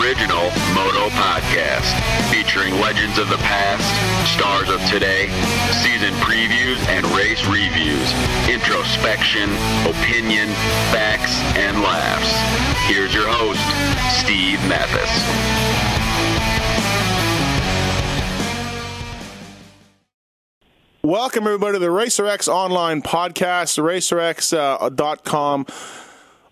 Original Moto Podcast, featuring legends of the past, stars of today, season previews and race reviews, introspection, opinion, facts, and laughs. Here's your host, Steve Matthes. Welcome, everybody, to the RacerX online podcast, racerx.com. Uh,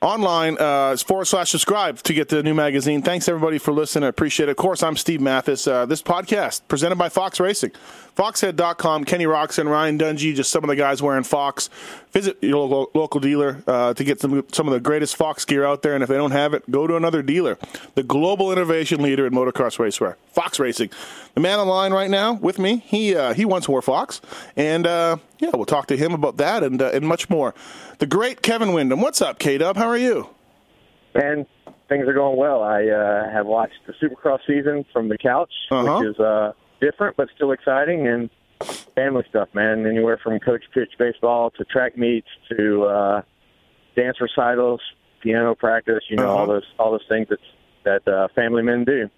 Online uh, forward slash subscribe to get the new magazine. Thanks, everybody, for listening. I appreciate it. Of course, I'm Steve Matthes. Uh, this podcast presented by Fox Racing. Foxhead.com, Kenny Roczen, Ryan Dungey, just some of the guys wearing Fox. Visit your local, local dealer uh, to get some, some of the greatest Fox gear out there. And if they don't have it, go to another dealer. The global innovation leader in motocross racewear, Fox Racing. The man on the line right now with me, he uh, he once wore Fox. And uh, yeah, we'll talk to him about that and, uh, and much more. The great Kevin Windham. What's up, K Dub? How are you? And things are going well. I uh, have watched the Supercross season from the couch, Uh-huh. which is uh, different but still exciting, and family stuff, man. Anywhere from coach pitch baseball to track meets to uh, dance recitals, piano practice. You know, Uh-huh. all those all those things that that uh, family men do.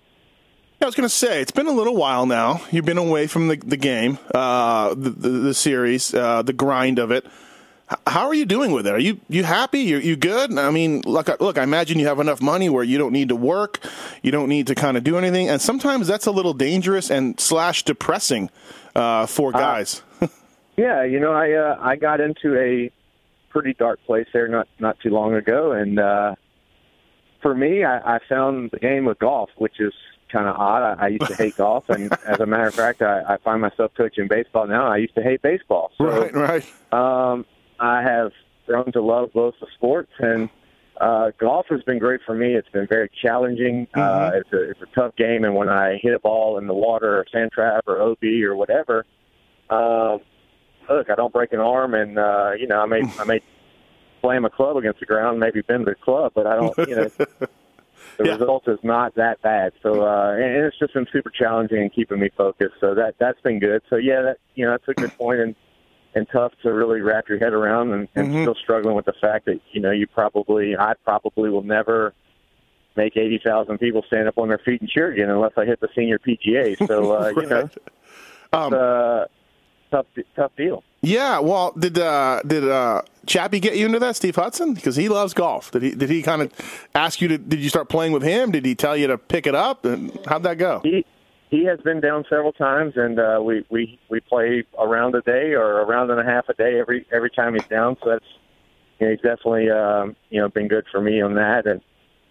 I was going to say it's been a little while now. You've been away from the the game, uh, the, the the series, uh, the grind of it. How are you doing with it? Are you you happy? You you good? I mean, look, I- look. I imagine you have enough money where you don't need to work, you don't need to kind of do anything, and sometimes that's a little dangerous and slash depressing uh, for guys. Yeah, you know, I uh, I got into a pretty dark place there not not too long ago, and uh, for me, I, I found the game of golf, which is kind of odd. I, I used to hate golf, and as a matter of fact, I, I find myself coaching baseball now. I used to hate baseball, so right, right. um, I have grown to love both the sports, and uh, golf has been great for me. It's been very challenging. Uh, it's a it's a tough game, and when I hit a ball in the water or sand trap or OB or whatever, um, look, I don't break an arm, and uh, you know, I may I may slam a club against the ground, maybe bend the club, but I don't, you know. The Yeah. result is not that bad, so uh, and and it's just been super challenging and keeping me focused. So that that's been good. So yeah, that you know that's a good point and and tough to really wrap your head around, and, and Mhm. still struggling with the fact that you know you probably I probably will never make eighty thousand people stand up on their feet and cheer again unless I hit the senior PGA. So uh, you know, Right. Um, uh, tough tough deal. Yeah, well, did uh, did uh, Chappie get you into that, Steve Hudson? Because he loves golf. Did he? Did he kind of ask you to? Did you start playing with him? Did he tell you to pick it up? And how'd that go? He he has been down several times, and uh, we we we play a round a day or a round and a half a day every every time he's down. So that's you know, he's definitely um, you know been good for me on that. And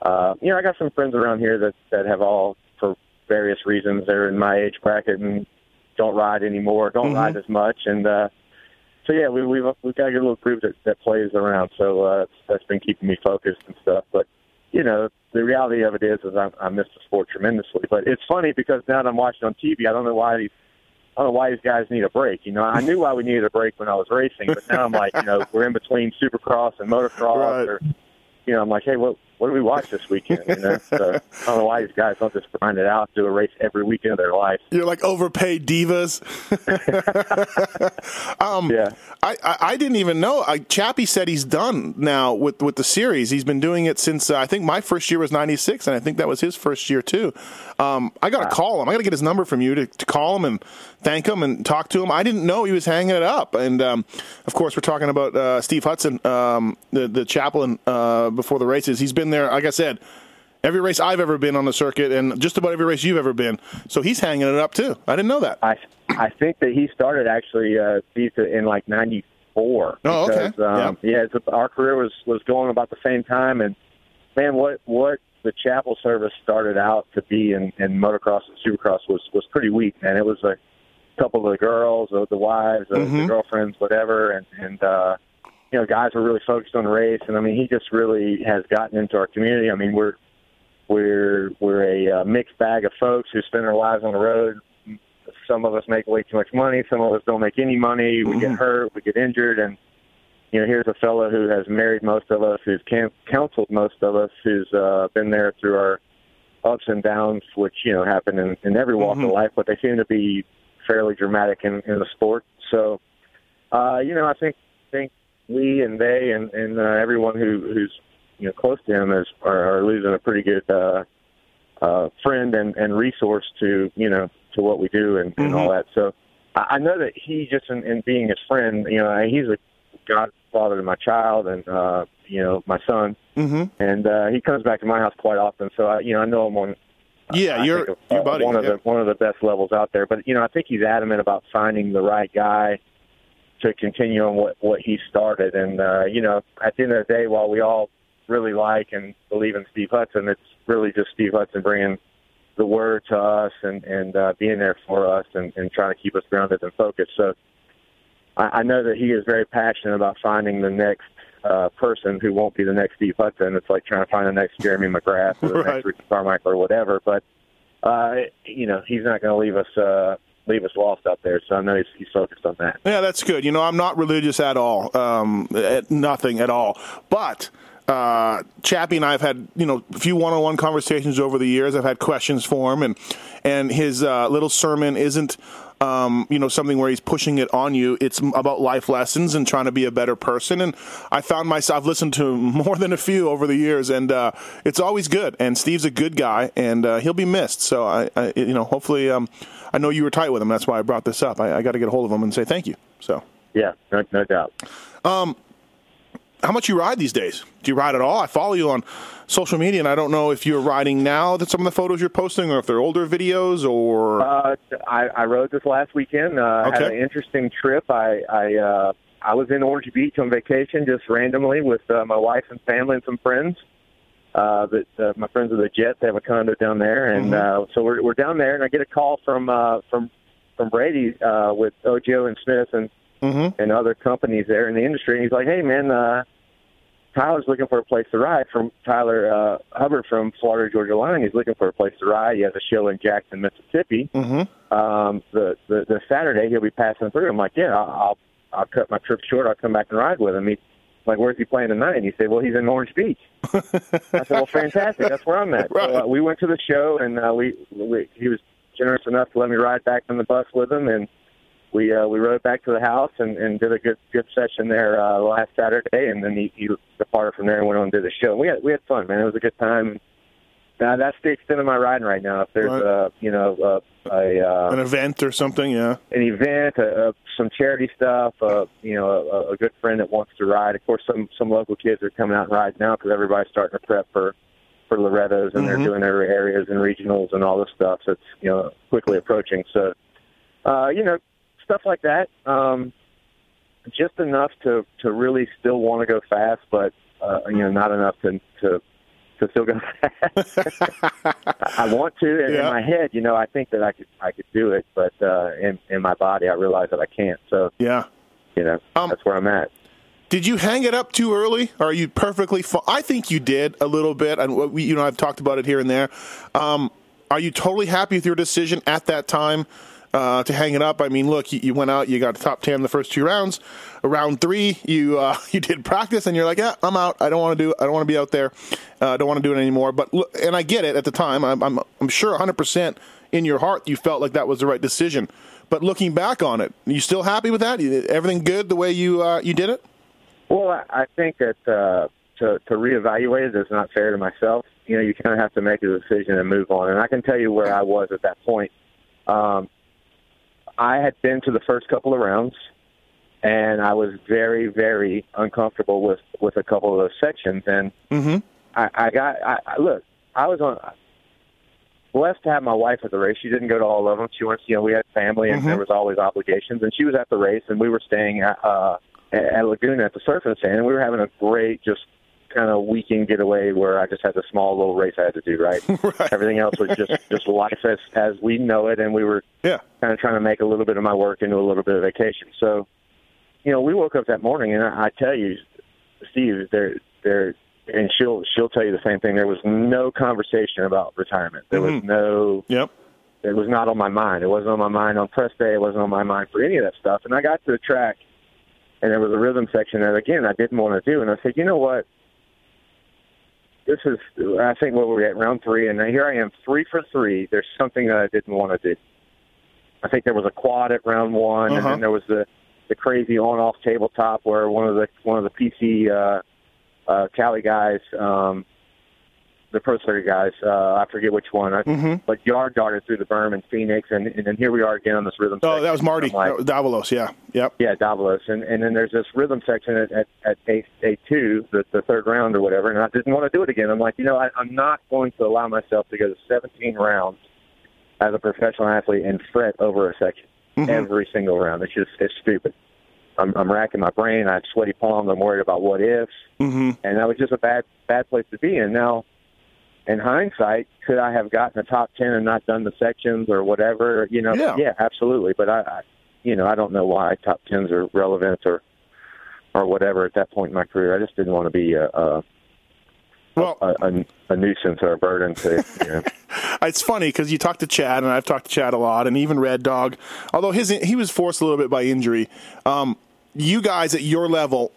uh, you know I got some friends around here that that have all for various reasons they're in my age bracket and don't ride anymore, don't Mhm. ride as much, and uh, so yeah, we we've we've got a good little group that that plays around. So uh, that's, that's been keeping me focused and stuff. But you know, the reality of it is, is I, I miss the sport tremendously. But it's funny because now that I'm watching on TV, I don't know why these, I don't know why these guys need a break. You know, I knew why we needed a break when I was racing, but now I'm like, you know, we're in between Supercross and motocross, Right. or you know, I'm like, hey, what what do we watch this weekend? You know, so I don't know why these guys don't just grind it out, do a race every weekend of their life. You're like overpaid divas. um, Yeah. I, I, I didn't even know. I, Chappie said he's done now with, with the series. He's been doing it since uh, I think my first year was '96, and I think that was his first year too. Um, I got to call him. I got to get his number from you to, to call him and thank him and talk to him. I didn't know he was hanging it up. And um, of course, we're talking about uh, Steve Hudson, um, the the chaplain uh, before the races. He's been there, like I said. Every race I've ever been on the circuit, and just about every race you've ever been. So he's hanging it up too. I didn't know that. I I think that he started actually uh, in like '94. Oh, okay. Um, yeah, it's, our career was was going about the same time, and man, what what the chapel service started out to be in, in motocross and supercross was was pretty weak, man. It was a couple of the girls, the, the wives, the, the Mhm. girlfriends, whatever, and and uh, you know, guys were really focused on the race, and I mean, he just really has gotten into our community. I mean, we're we're we're a uh, mixed bag of folks who spend their lives on the road. Some of us make way too much money. Some of us don't make any money. We get hurt. We get injured. And, you know, here's a fellow who has married most of us, who's cam- counseled most of us, who's uh, been there through our ups and downs, which, you know, happen in, in every walk Mhm. of life, but they seem to be fairly dramatic in, in the sport. So, uh, you know, I think think we and they and, and uh, everyone who, who's you know close to him is are, are losing a pretty good uh, uh, friend and, and resource to you know to what we do and, and all that. So I, I know that he just in, in being his friend, you know, he's a godfather to my child and uh, you know my son, Mm-hmm. and uh, he comes back to my house quite often. So I, you know, I know him on Yeah, I you're your uh, buddy. One of yeah. the one of the best levels out there. But you know, I think he's adamant about finding the right guy to continue on what what he started. And uh, you know, at the end of the day, while we all really like and believe in Steve Hudson, it's really just Steve Hudson bringing the word to us and and uh, being there for us and, and trying to keep us grounded and focused. So I, I know that he is very passionate about finding the next. Uh, person who won't be the next Steve Hudson. It's like trying to find the next Jeremy McGrath or the Right. next Ricky Carmichael or whatever. But uh, you know, he's not going to leave us uh, leave us lost out there. So I know he's, he's focused on that. Yeah, that's good. You know, I'm not religious at all, um, at nothing at all. But uh, Chappie and I have had you know a few one-on-one conversations over the years. I've had questions for him, and and his uh, little sermon isn't. Um, you know, something where he's pushing it on you. It's about life lessons and trying to be a better person. And I found myself I've listened to more than a few over the years, and uh, it's always good. And Steve's a good guy, and uh, he'll be missed. So I, I you know, hopefully, um, I know you were tight with him. That's why I brought this up. I, I got to get a hold of him and say thank you. So. Yeah, no, no doubt. How much you ride these days? Do you ride at all? I follow you on social media, and I don't know if you're riding now. That some of the photos you're posting, or if they're older videos, or Uh, I, I rode this last weekend. Uh, Had an interesting trip. I I, uh, I was in Orange Beach on vacation just randomly with uh, my wife and family and some friends. Uh, but uh, my friends are the Jets. They have a condo down there, and uh, so we're we're down there. And I get a call from uh, from from Brady uh, with Ojo and Smith and Mhm. and other companies there in the industry. And he's like, "Hey, man, uh, Tyler's looking for a place to ride." From Tyler uh, Hubbard from Florida Georgia Line, he's looking for a place to ride. He has a show in Jackson, Mississippi. mm-hmm. Um, the, the the Saturday he'll be passing through. I'm like, "Yeah, I'll I'll, I'll cut my trip short. I'll come back and ride with him." He's like, "Where's he playing tonight?" And he said, "Well, he's in Orange Beach." I said, "Well, fantastic. That's where I'm at." Right. So uh, we went to the show, and uh, we, we he was generous enough to let me ride back on the bus with him, and we uh, we rode back to the house and, and did a good good session there uh, last Saturday, and then he, he departed from there and went on and did the show. We had we had fun, man. It was a good time. Uh, that's the extent of my riding right now. If there's Right. uh, you know uh, a uh, an event or something, yeah. an event, uh, uh, some charity stuff, uh, you know, a, a good friend that wants to ride. Of course, some some local kids are coming out and riding now because everybody's starting to prep for for Loretta's and Mhm. they're doing their areas and regionals and all this stuff. So it's you know quickly approaching. So, uh, you know, stuff like that. Um, just enough to to really still want to go fast, but uh, you know, not enough to to to still go fast. I want to in, Yeah. in my head. You know, I think that I could I could do it, but uh, in in my body, I realize that I can't. So Yeah. you know, Um, that's where I'm at. Did you hang it up too early? Or are you perfectly fine? I think you did a little bit, and we, you know I've talked about it here and there. Um, are you totally happy with your decision at that time uh, to hang it up? I mean, look, you, you went out, you got top ten the first two rounds. Round three, you uh, you did practice, and you're like, yeah, I'm out. I don't want to do. I don't want to be out there. Uh, I don't want to do it anymore. But look, and I get it at the time. I'm I'm, I'm sure 100 percent in your heart you felt like that was the right decision. But looking back on it, you still happy with that? Everything good the way you uh, you did it? Well, I, I think that uh, to to reevaluate it is not fair to myself. You know, you kind of have to make a decision and move on. And I can tell you where I was at that point. Um, I had been to the first couple of rounds, and I was very, very uncomfortable with with a couple of those sections. And Mm-hmm. I, I got I, I look. I was on blessed to have my wife at the race. She didn't go to all of them. She went. You know, we had family, and Mhm. there was always obligations. And she was at the race, and we were staying at, uh, at Laguna at the stand, and we were having a great just kind of weekend getaway where I just had a small little race I had to do. Right. Right. Everything else was just just life as as we know it, and we were Yeah. kind of trying to make a little bit of my work into a little bit of vacation. So, you know, we woke up that morning, and I, I tell you, Steve, there there and she'll she'll tell you the same thing. There was no conversation about retirement. There was Mhm. no. Yep. It was not on my mind. It wasn't on my mind on press day. It wasn't on my mind for any of that stuff. And I got to the track, and there was a rhythm section that again I didn't want to do. And I said, you know what? This is I think what we're at round three, and here I am three for three. There's something that I didn't want to do. I think there was a quad at round one, and Uh-huh. then there was the the crazy on-off tabletop where one of the one of the PC uh, uh, Cali guys, um, the Pro Circuit guys, uh, I forget which one, I, Mhm. but yard darted through the berm in Phoenix, and, and then here we are again on this rhythm. Oh, section. that was Marty like, Davalos. Yeah. Yep. yeah, Davalos, and and then there's this rhythm section at at, at two, the the third round or whatever, and I didn't want to do it again. I'm like, you know, I, I'm not going to allow myself to go to 17 rounds as a professional athlete and fret over a section Mhm. every single round. It's just it's stupid. I'm, I'm racking my brain. I have sweaty palms. I'm worried about what ifs, hmm and that was just a bad bad place to be in. Now, in hindsight, could I have gotten a top ten and not done the sections or whatever? You know, Yeah. absolutely. But I, I, you know, I don't know why top tens are relevant or or whatever at that point in my career. I just didn't want to be a a, Well, a, a, a nuisance or a burden to. You know. it's funny because you talk to Chad, and I've talked to Chad a lot, and even Red Dog. Although his he was forced a little bit by injury. Um, you guys at your level,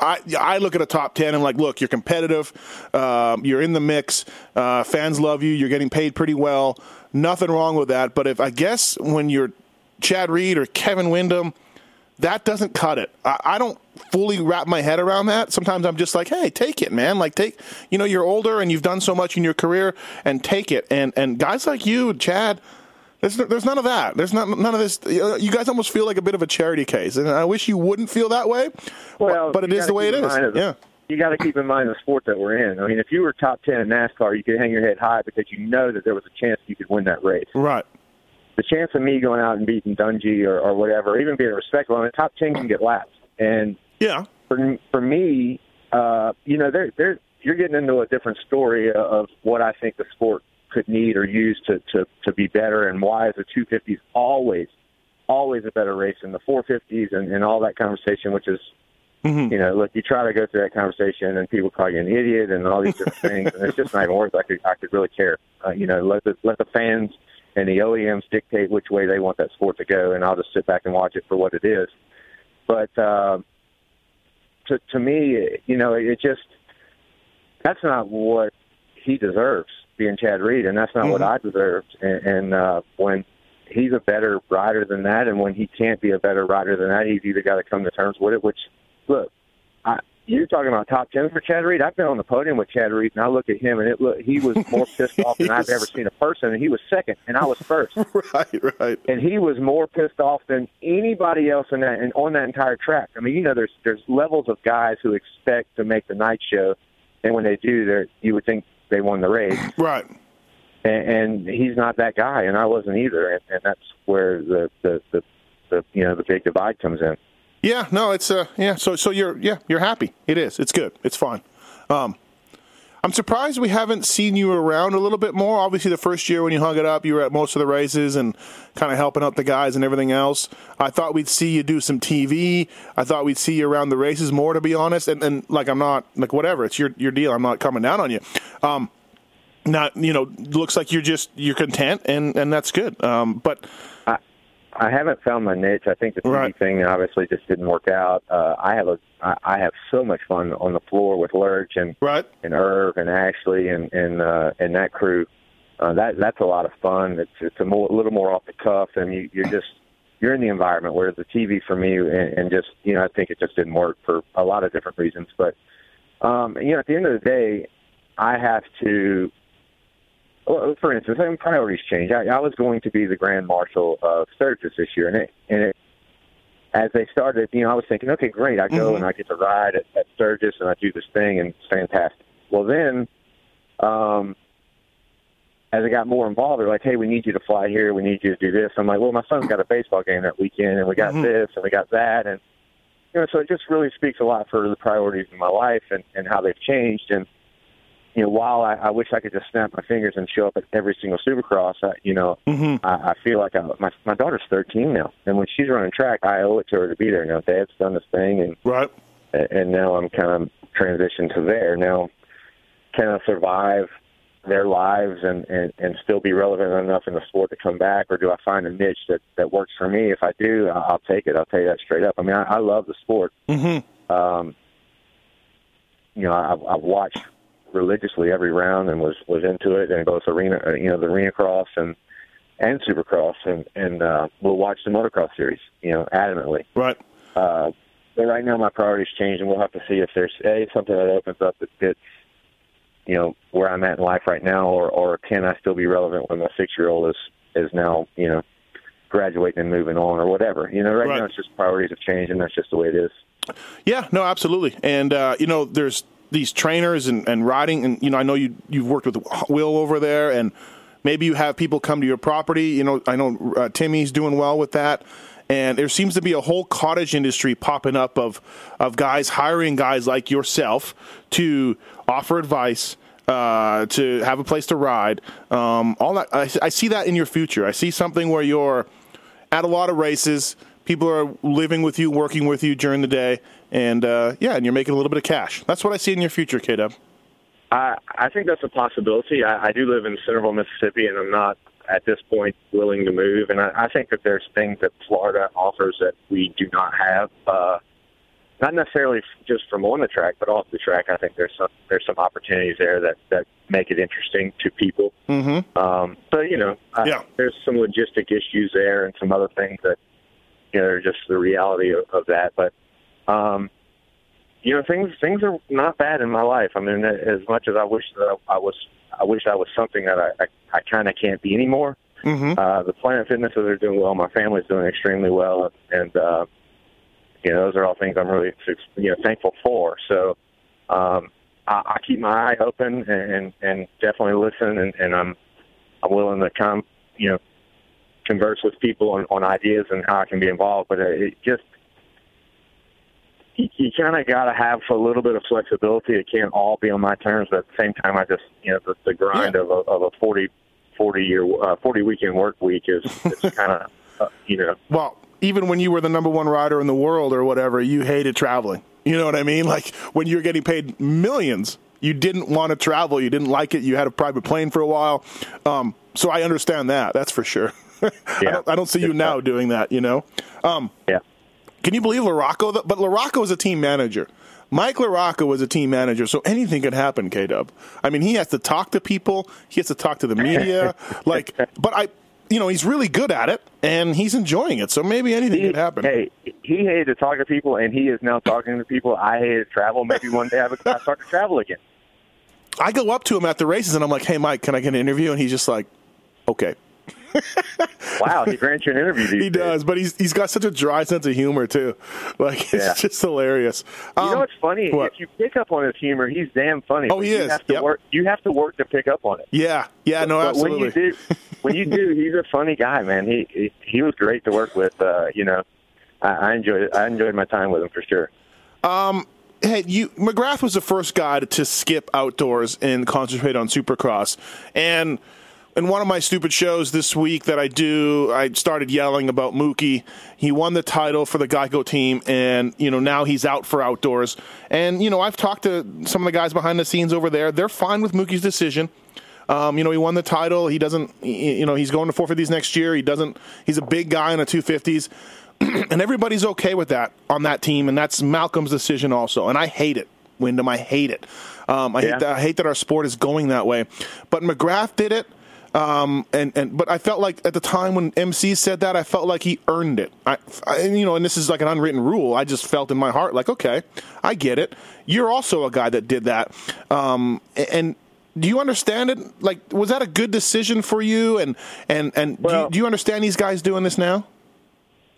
I I look at a top ten and like, look, you're competitive, um, you're in the mix, uh, fans love you, you're getting paid pretty well, nothing wrong with that. But if I guess when you're Chad Reed or Kevin Windham, that doesn't cut it. I, I don't fully wrap my head around that. Sometimes I'm just like, hey, take it, man. Like take, you know, you're older and you've done so much in your career, and take it. And and guys like you, Chad. There's, there's none of that. There's not, none of this. You guys almost feel like a bit of a charity case, and I wish you wouldn't feel that way. Well, but, it is the way it is. keep in is. mind Yeah. You got to keep in mind the sport that we're in. I mean, if you were top ten in NASCAR, you could hang your head high because you know that there was a chance you could win that race. Right. the chance of me going out and beating Dungey or, or whatever, even being respectful, I mean, top ten can get laps. And Yeah. for for me, uh, you know, there there you're getting into a different story of what I think the sport could need or use to to to be better, and why is the 250s always always a better race than the 450s and, and all that conversation, which is. Mhm. You know, look, you try to go through that conversation, and people call you an idiot, and all these different things, and it's just not even worth. I could, I could really care. Uh, you know, let the let the fans and the OEMs dictate which way they want that sport to go, and I'll just sit back and watch it for what it is. But uh, to to me, you know, it just that's not what he deserves being Chad Reed, and that's not what I deserved. And, and uh, when he's a better rider than that, and when he can't be a better rider than that, he's either got to come to terms with it. Which, look, I, you're talking about top ten for Chad Reed. I've been on the podium with Chad Reed, and I look at him, and it look he was more pissed off than I've ever seen a person, and he was second, and I was first right. Right. and he was more pissed off than anybody else in that and on that entire track. I mean, you know, there's there's levels of guys who expect to make the night show, and when they do, they you would think they won the race, Right. and, and he's not that guy, and I wasn't either, and, and that's where the, the the the you know the big divide comes in. Yeah, no, it's uh, yeah. So, so you're yeah, you're happy. It is. It's good. It's fine. Um, I'm surprised we haven't seen you around a little bit more. Obviously, the first year when you hung it up, you were at most of the races and kind of helping out the guys and everything else. I thought we'd see you do some TV. I thought we'd see you around the races more, to be honest. And, and like, I'm not like whatever. It's your your deal. I'm not coming down on you. Um, not you know, looks like you're just you're content, and and that's good. Um, but I I haven't found my niche. I think the TV Right. thing obviously just didn't work out. Uh, I have a I, have so much fun on the floor with Lurch and right, and Irv and Ashley and and uh, and that crew. Uh, that that's a lot of fun. It's it's a, more, a little more off the cuff, and you, you're just you're in the environment. Whereas the TV for me, and, and just you know, I think it just didn't work for a lot of different reasons. But um, you know, at the end of the day, I have to. Well, for instance, I mean, priorities change. I, I was going to be the grand marshal of Sturgis this year, and it and it as they started, you know, I was thinking, okay, great, I go Mhm. and I get to ride at, at Sturgis and I do this thing and it's fantastic. Well, then, um, as I got more involved, they're like, hey, we need you to fly here. We need you to do this. I'm like, well, my son's got a baseball game that weekend and we got Mhm. this and we got that. And, you know, so it just really speaks a lot for the priorities in my life and, and how they've changed. And, you know, while I, I wish I could just snap my fingers and show up at every single Supercross, I, you know, hmm I, I feel like I, my my daughter's 13 now, and when she's running track, I owe it to her to be there. You know, Dad's done this thing, and right, and now I'm kind of transitioned to there. Now, can I survive their lives and, and, and still be relevant enough in the sport to come back, or do I find a niche that, that works for me? If I do, I'll take it. I'll tell you that straight up. I mean, I, I love the sport. Mm-hmm. Um, you know, I've, I've watched religiously every round and was was into it, and both arena, uh, you know, the arena cross and and supercross, and and uh, we'll watch the motocross series, you know, adamantly. Right. Uh, but right now, my priorities change, and we'll have to see if there's a something that opens up that fits, you know, where I'm at in life right now, or or can I still be relevant when my six year old is is now, you know, graduating and moving on, or whatever. You know, right, Right. now it's just priorities have changed, and that's just the way it is. Yeah, no, absolutely. And uh, you know, there's these trainers and, and riding, and you know, I know you you've worked with Will over there, and maybe you have people come to your property. You know, I know uh, Timmy's doing well with that, and there seems to be a whole cottage industry popping up of of guys hiring guys like yourself to offer advice. Uh, to have a place to ride, um, all that I, I see that in your future. I see something where you're at a lot of races. People are living with you, working with you during the day, and uh, yeah, and you're making a little bit of cash. That's what I see in your future, K Dub. I I think that's a possibility. I, I do live in Centreville, Mississippi, and I'm not at this point willing to move. And I, I think that there's things that Florida offers that we do not have. Uh, not necessarily just from on the track, but off the track. I think there's some there's some opportunities there that that make it interesting to people. Mm-hmm. Um, but you know, uh, Yeah. there's some logistic issues there and some other things that you know are just the reality of, of that. But um, you know, things things are not bad in my life. I mean, as much as I wish that I, I was, I wish I was something that I I, I kind of can't be anymore. Mm-hmm. Uh, the Planet Fitnesses are doing well. My family's doing extremely well, and uh, you know, those are all things I'm really you know thankful for. So. Um, I, I keep my eye open and and definitely listen, and, and I'm I'm willing to come, you know, converse with people on, on ideas and how I can be involved. But it just you, you kind of got to have a little bit of flexibility. It can't all be on my terms, but at the same time, I just you know the, the grind Yeah. of a of a 40, 40 year uh, forty weekend work week is it's kind of uh, you know Well, even when you were the number one rider in the world or whatever, you hated traveling. You know what I mean? Like when you were getting paid millions, you didn't want to travel. You didn't like it. You had a private plane for a while. Um, so I understand that. That's for sure. I, Yeah. don't, I don't see you now doing that. You know. Um, yeah. Can you believe LaRocco? But LaRocco is a team manager. Mike LaRocco was a team manager, so anything could happen, K Dub. I mean, he has to talk to people, he has to talk to the media. like, but I, you know, he's really good at it, and he's enjoying it, so maybe anything could happen. Hey, he hated to talk to people, and he is now talking to people. I hated to travel. Maybe one day I would start to travel again. I go up to him at the races, and I'm like, hey, Mike, can I get an interview? And he's just like, okay. Wow, he grants you an interview. These He days. does, but he's he's got such a dry sense of humor, too. Like, it's Yeah. just hilarious. You Um, know what's funny? what? If you pick up on his humor, he's damn funny. Oh, he you is. Have to Yep. work. You have to work to pick up on it. Yeah, yeah, no, but absolutely. when you do, when you do, he's a funny guy, man. He he, he was great to work with. Uh, you know, I, I enjoyed I enjoyed my time with him for sure. Um, hey, you McGrath was the first guy to, to skip outdoors and concentrate on Supercross. And in one of my stupid shows this week that I do, I started yelling about Mookie. He won the title for the Geico team, and you know now he's out for outdoors. And you know I've talked to some of the guys behind the scenes over there. They're fine with Mookie's decision. Um, you know, he won the title. He doesn't, you know, he's going to 450s next year. He doesn't, he's a big guy in the 250s. and everybody's okay with that on that team. And that's Malcolm's decision also. And I hate it, Windham. I hate it. Um, I, Yeah. hate that, I hate that our sport is going that way. But McGrath did it. Um, and, and, but I felt like at the time when MC said that, I felt like he earned it. I, I, and, you know, and this is like an unwritten rule. I just felt in my heart like, okay, I get it. You're also a guy that did that. Um, and, do you understand it? Like, was that a good decision for you? And and and do, you, do you understand these guys doing this now?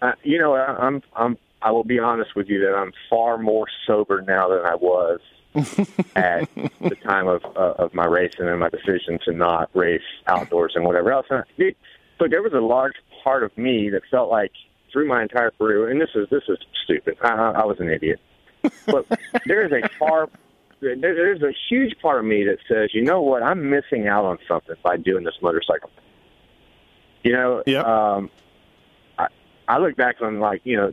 Uh, you know, I, I'm I'm I will be honest with you that I'm far more sober now than I was at the time of uh, of my racing and my decision to not race outdoors and whatever else. And but there was a large part of me that felt like through my entire career, and this is this is stupid. I, I I was an idiot, but there is a far there, there's a huge part of me that says, you know what, I'm missing out on something by doing this motorcycle. You know, Yep. um, I, I look back on like you know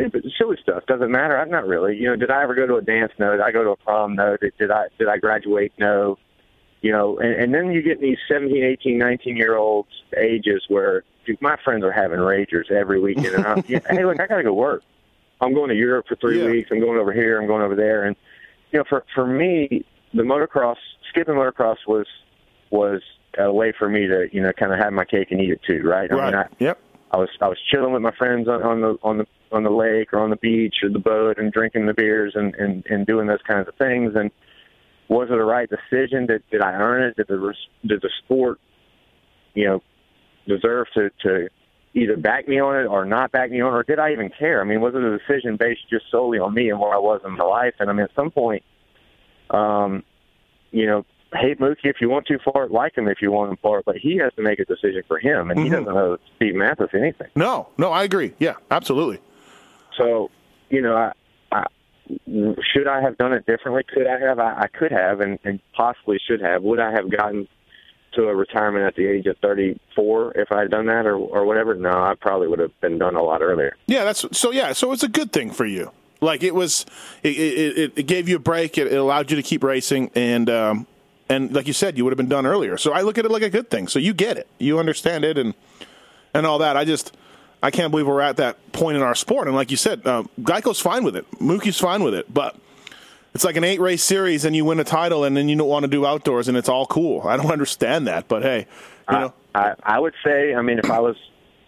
stupid, silly stuff. Doesn't matter. I'm not really. You know, did I ever go to a dance? No. Did I go to a prom? No. Did, did I did I graduate? No. You know, and, and then you get these 17, 18, 19 year olds ages where dude, my friends are having ragers every weekend, and I'm, yeah, hey, look, I gotta go work. I'm going to Europe for three Yeah. weeks. I'm going over here. I'm going over there, and you know, for for me, the motocross, skipping motocross was was a way for me to you know kind of have my cake and eat it too, right? I right. mean, I, yep. I was I was chilling with my friends on, on the on the on the lake or on the beach or the boat and drinking the beers and and and doing those kinds of things. And was it a right decision? Did did I earn it? Did the did the sport, you know, deserve to to either back me on it or not back me on, it, or did I even care? I mean, was it a decision based just solely on me and where I was in my life? And I mean, at some point, um, you know, hate Mookie if you want to for it, like him if you want him for it, but he has to make a decision for him, and he Mhm. doesn't owe Steve Matthes anything. No, no, I agree. Yeah, absolutely. So, you know, I, I, should I have done it differently? Could I have? I, I could have, and, and possibly should have. Would I have gotten to a retirement at the age of 34 if I had done that, or or whatever? No, I probably would have been done a lot earlier. Yeah, that's so. Yeah, so it's a good thing for you. Like it was, it it, it gave you a break. It, it allowed you to keep racing, and um, and like you said, you would have been done earlier. So I look at it like a good thing. So you get it, you understand it, and and all that. I just, I can't believe we're at that point in our sport. And like you said, uh, Geico's fine with it. Mookie's fine with it, but. It's like an eight race series, and you win a title, and then you don't want to do outdoors, and it's all cool. I don't understand that, but hey, you know, I, I would say, I mean, if I was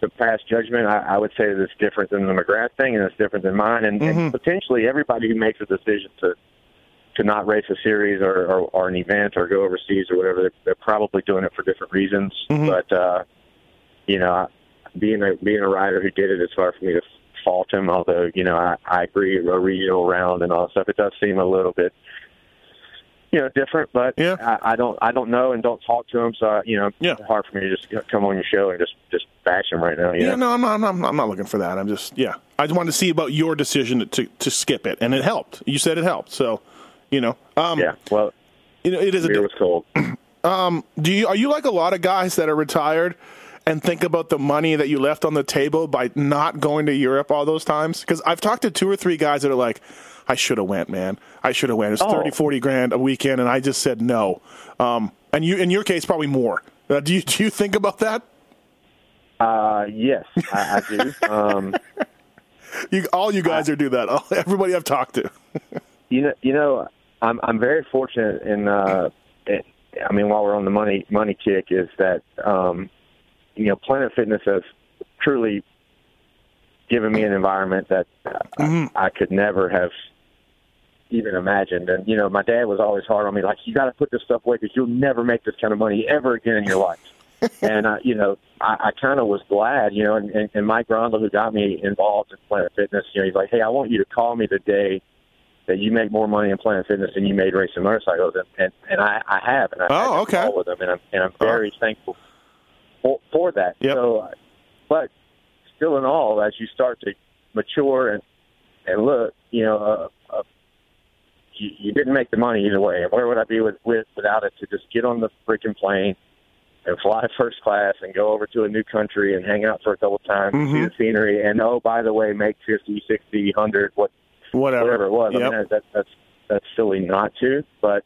to pass judgment, I, I would say that it's different than the McGrath thing, and it's different than mine, and, Mm-hmm. and potentially everybody who makes a decision to to not race a series or, or, or an event or go overseas or whatever, they're, they're probably doing it for different reasons. Mm-hmm. But uh, you know, being a being a rider who did it, it's hard for me to fault him. Although you know, I, I agree, a regional round and all that stuff, it does seem a little bit you know different. But Yeah. I, I don't I don't know and don't talk to him, so I, you know, Yeah. it's hard for me to just come on your show and just just bash him right now. You Yeah, know? no, I'm not, I'm not. I'm not looking for that. I'm just, yeah. I just wanted to see about your decision to to skip it, and it helped. You said it helped, so you know, um, Yeah. Well, you know, it is a. beer was cold. Do you are you like a lot of guys that are retired and think about the money that you left on the table by not going to Europe all those times? Because I've talked to two or three guys that are like, I should have went, man. I should have went. It's Oh. thirty, forty 30, 40 grand a weekend, and I just said no. Um, and you, in your case, probably more. Uh, do you do you think about that? Uh, yes, I, I do. Um, You, all you guys are do that. All, everybody I've talked to. you know, you know, I'm I'm very fortunate in. Uh, it, I mean, while we're on the money money kick, is that um, you know, Planet Fitness has truly given me an environment that uh, I, I could never have even imagined. And you know, my dad was always hard on me, like you got to put this stuff away because you'll never make this kind of money ever again in your life. and I, you know, I, I kind of was glad, you know, and, and, and Mike Grondahl, who got me involved in Planet Fitness, you know, he's like, hey, I want you to call me the day that you make more money in Planet Fitness than you made racing motorcycles, and and, and I, I have, and I Oh, okay. with them, and I'm and I'm very thankful for, for that. Yep. So, but still, in all, as you start to mature and and look, you know, uh, uh, you, you didn't make the money either way. Where would I be with, with without it to just get on the freaking plane and fly first class and go over to a new country and hang out for a couple of times, and see the scenery, and oh, by the way, make fifty, sixty, hundred, what Whatever. whatever it was. I mean, that, that's that's silly not to, but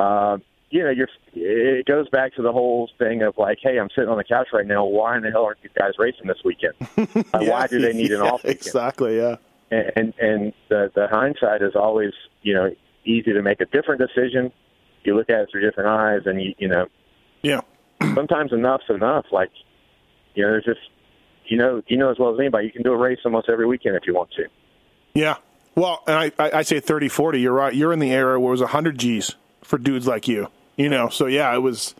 um, you know, you're it goes back to the whole thing of like, hey, I'm sitting on the couch right now. Why in the hell aren't you guys racing this weekend? Uh, Why do they need an Yeah, off weekend? Exactly. Yeah. and and, and the, the hindsight is always you know easy to make a different decision. You look at it through different eyes, and you you know Yeah. sometimes enough's enough. Like you know, there's just you know you know as well as anybody, you can do a race almost every weekend if you want to. Yeah. Well, and I, I, say 30, 40. You're right. You're in the era where it was 100 G's for dudes like you. You know, so yeah, it was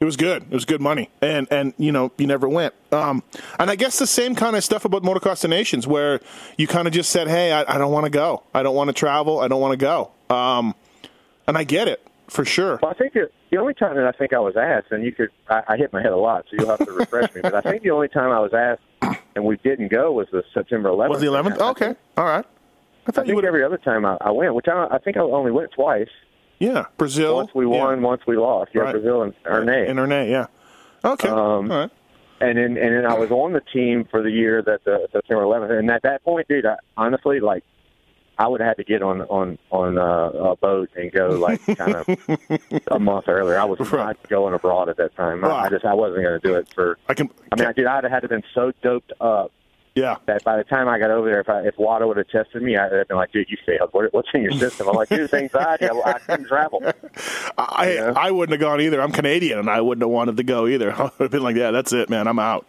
it was good. It was good money, and and you know you never went. Um, and I guess the same kind of stuff about Motocross the Nations, where you kind of just said, "Hey, I, I don't want to go. I don't want to travel. I don't want to go." Um, and I get it for sure. Well, I think that the only time that I think I was asked, and you could, I, I hit my head a lot, so you'll have to refresh me. But I think the only time I was asked and we didn't go was the September 11th. Was the 11th? Okay, all right. I I thought you think would. every other time I, I went, which I, I think I only went twice. Yeah, Brazil. Once we yeah. won, once we lost. Yeah, Right. Brazil and Ernée. Ernée, yeah. Okay, Um, all right. and then and then I was on the team for the year that the September 11th, and at that point, dude, I, honestly, like I would have had to get on on on uh, a boat and go like kind of a month earlier. I was not going abroad at that time. I, I just I wasn't going to do it for. I can. I mean, dude, I'd have had to been so doped up. Yeah. That by the time I got over there, if I, if WADA would have tested me, I'd have been like, "Dude, you failed. What, what's in your system?" I'm like, "Dude, it's anxiety. I, I couldn't travel." I Yeah. I wouldn't have gone either. I'm Canadian, and I wouldn't have wanted to go either. I would have been like, "Yeah, that's it, man. I'm out."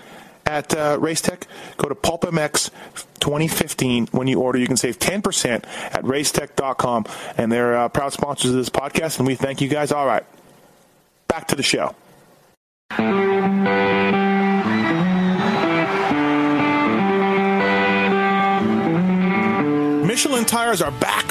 At uh, Racetech, go to PulpMX 2015. When you order, you can save 10% at racetech.com. And they're uh, proud sponsors of this podcast, and we thank you guys. All right, back to the show. Michelin tires are back,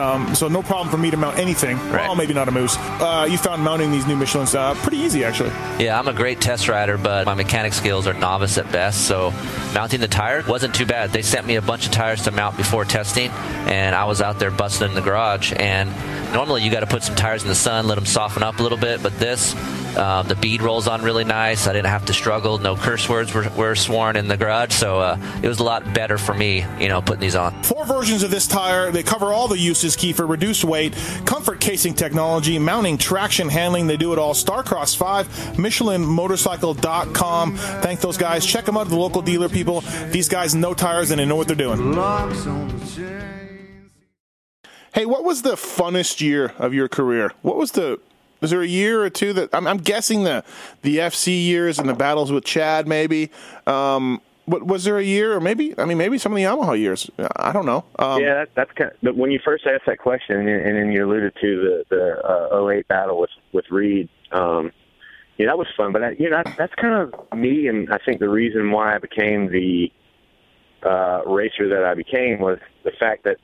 um, so no problem for me to mount anything. Right. Well, maybe not a moose. Uh, you found mounting these new Michelins uh, pretty easy, actually. Yeah, I'm a great test rider, but my mechanic skills are novice at best. So mounting the tire wasn't too bad. They sent me a bunch of tires to mount before testing, and I was out there busting in the garage. And normally you got to put some tires in the sun, let them soften up a little bit, but this. Uh, the bead rolls on really nice. I didn't have to struggle. No curse words were, were sworn in the garage, so uh, it was a lot better for me, you know, putting these on. Four versions of this tire. They cover all the uses, Keefer. Reduced weight, comfort casing technology, mounting, traction, handling. They do it all. Starcross 5, MichelinMotorcycle.com. Thank those guys. Check them out at the local dealer, people. These guys know tires and they know what they're doing. Hey, what was the funnest year of your career? What was the is there a year or two that I'm, I'm guessing the the FC years and the battles with Chad maybe. Um, what was there a year or maybe I mean maybe some of the Yamaha years. I don't know. Um, yeah, that, that's kind of, but when you first asked that question, and, and then you alluded to the the uh, 08 battle with with Reed. Um, yeah, that was fun. But I, you know, that, that's kind of me, and I think the reason why I became the uh, racer that I became was the fact that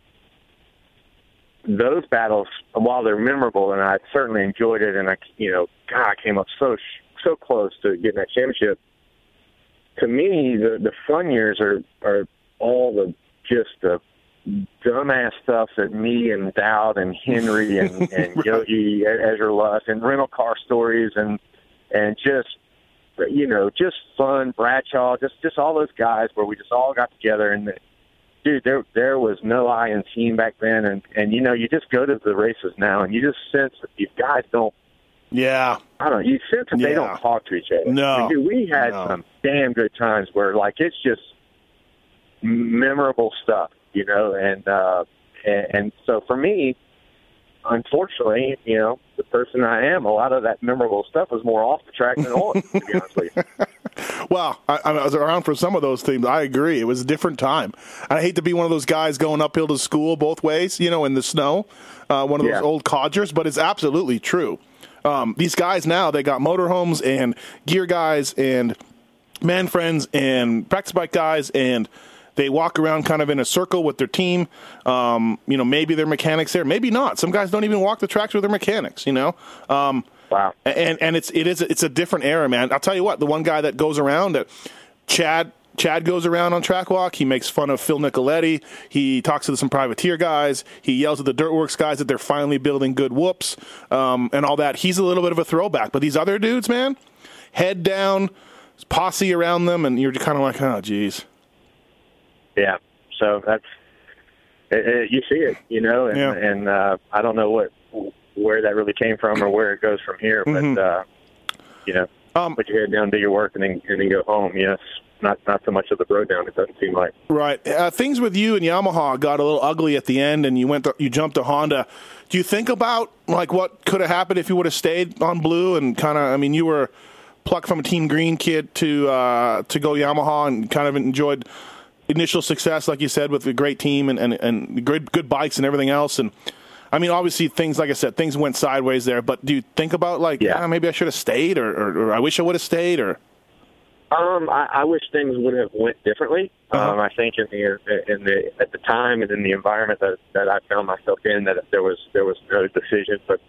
those battles, while they're memorable, and I certainly enjoyed it, and I, you know, God, I came up so so close to getting that championship. To me, the the fun years are are all the just the dumbass stuff that me and Dowd and Henry and, and Yogi Ezra Lusk and rental car stories and and just you know just fun Bradshaw, just just all those guys where we just all got together and dude, there there was no I in team back then, and and you know you just go to the races now and you just sense that these guys don't. Yeah, I don't know. You sense that they don't talk to each other. No. I mean, dude, we had No. some damn good times where like it's just memorable stuff. you know, and uh, and, and so for me, unfortunately, you know, the person I am, a lot of that memorable stuff was more off the track than on. to be honest with you. Well, I, I was around for some of those things. I agree. It was a different time. I hate to be one of those guys going uphill to school both ways, you know, in the snow, uh, one of those old codgers, but it's absolutely true. Um, these guys now, they got motorhomes and gear guys and man friends and practice bike guys and they walk around kind of in a circle with their team. Um, you know, maybe they're mechanics there, maybe not. Some guys don't even walk the tracks with their mechanics, you know? Um, Wow. and and it's it is it's a different era, man. I'll tell you what, the one guy that goes around, uh, Chad Chad goes around on track walk. He makes fun of Phil Nicoletti. He talks to some privateer guys. He yells at the Dirt Wurx guys that they're finally building good whoops um, and all that. He's a little bit of a throwback, but these other dudes, man, head down, posse around them, and you're kind of like, oh, geez. Yeah. So that's it, it, you see it, you know, and Yeah. and uh, I don't know what where that really came from or where it goes from here, but uh, you know, Mm-hmm. Um, put your head down, do your work, and then and then go home. Yes, not not so much of the road down. It doesn't seem like. Right. Uh, things with you and Yamaha got a little ugly at the end, and you went to, you jumped to Honda. Do you think about like what could have happened if you would have stayed on Blue and kind of? I mean, you were plucked from a Team Green kid to uh, to go Yamaha and kind of enjoyed initial success, like you said, with a great team and and, and good good bikes and everything else. And I mean, obviously, things like I said, things went sideways there. But do you think about like, Yeah. "Ah, maybe I should have stayed, or, or, or I wish I would have stayed, or Um, I, I wish things would have went differently. Uh-huh. Um, I think in the in the at the time and in the environment that that I found myself in, that there was there was no decision, but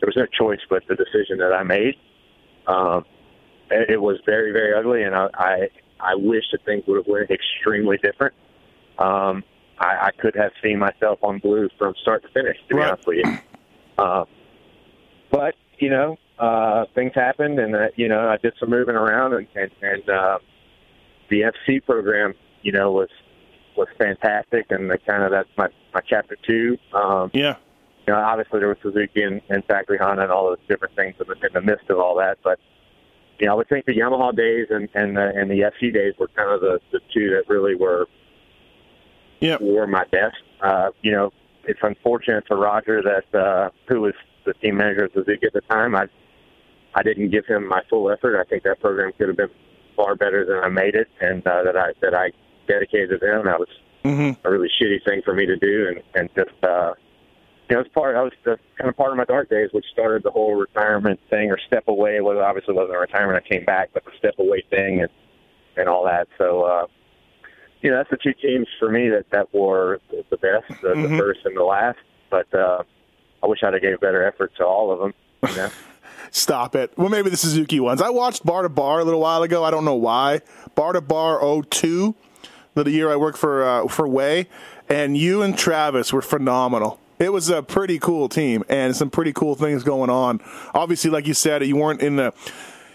there was no choice but the decision that I made. Um, it, it was very very ugly, and I I, I wish that things would have went extremely different. Um, I, I could have seen myself on blue from start to finish. To be honest with you, um, but you know, uh, things happened, and uh, you know, I did some moving around, and and, and uh, the FC program, you know, was was fantastic, and the kind of that's my my chapter two. Um, yeah, you know, obviously there was Suzuki and, and Factory Honda and all those different things in the, in the midst of all that, but you know, I would think the Yamaha days and and the, and the FC days were kind of the the two that really were yeah, were my best. Uh, you know, it's unfortunate for Roger that uh, who was the team manager at Suzuki at the time. I I didn't give him my full effort. I think that program could have been far better than I made it, and uh, that I that I dedicated to them. That was mm-hmm. a really shitty thing for me to do, and and just uh, you know, it's part. I was that's kind of part of my dark days, which started the whole retirement thing or step away. Well, obviously wasn't a retirement. I came back, but the step away thing and and all that. So. uh you know, that's the two teams for me that that were the best, the, Mhm. the first and the last. But uh, I wish I'd have gave better effort to all of them. You know? Stop it. Well, maybe the Suzuki ones. I watched Bar to Bar a little while ago. I don't know why. Bar to Bar 02, the year I worked for uh, for Way, and you and Travis were phenomenal. It was a pretty cool team and some pretty cool things going on. Obviously, like you said, you weren't in the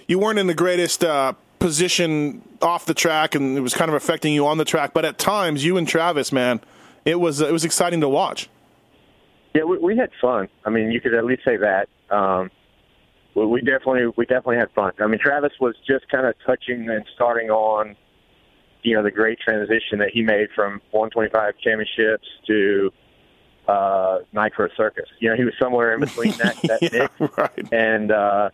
you weren't in the greatest uh, position off the track, and it was kind of affecting you on the track. But at times, you and Travis, man, it was it was exciting to watch. yeah, we, we had fun. I mean, you could at least say that. Um, we, we definitely we definitely had fun. I mean, Travis was just kind of touching and starting on, you know, the great transition that he made from 125 championships to uh, Nitro Circus. You know, he was somewhere in between that that yeah, right. and uh,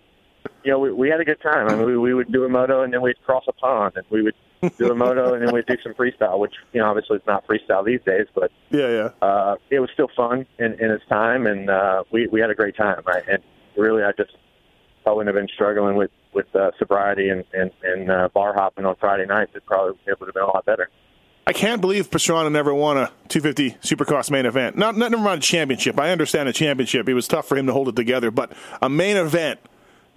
you know we, we had a good time. I mean, we, we would do a moto and then we'd cross a pond, and we would do a moto and then we'd do some freestyle, which you know obviously it's not freestyle these days, but Yeah, yeah. uh, it was still fun in, in its time, and uh, we we had a great time. Right? And really, I just I wouldn't have been struggling with with uh, sobriety and and, and uh, bar hopping on Friday nights. It probably it would have been a lot better. I can't believe Pastrana never won a 250 Supercross main event. Not, not never mind a championship. I understand a championship. It was tough for him to hold it together, but a main event,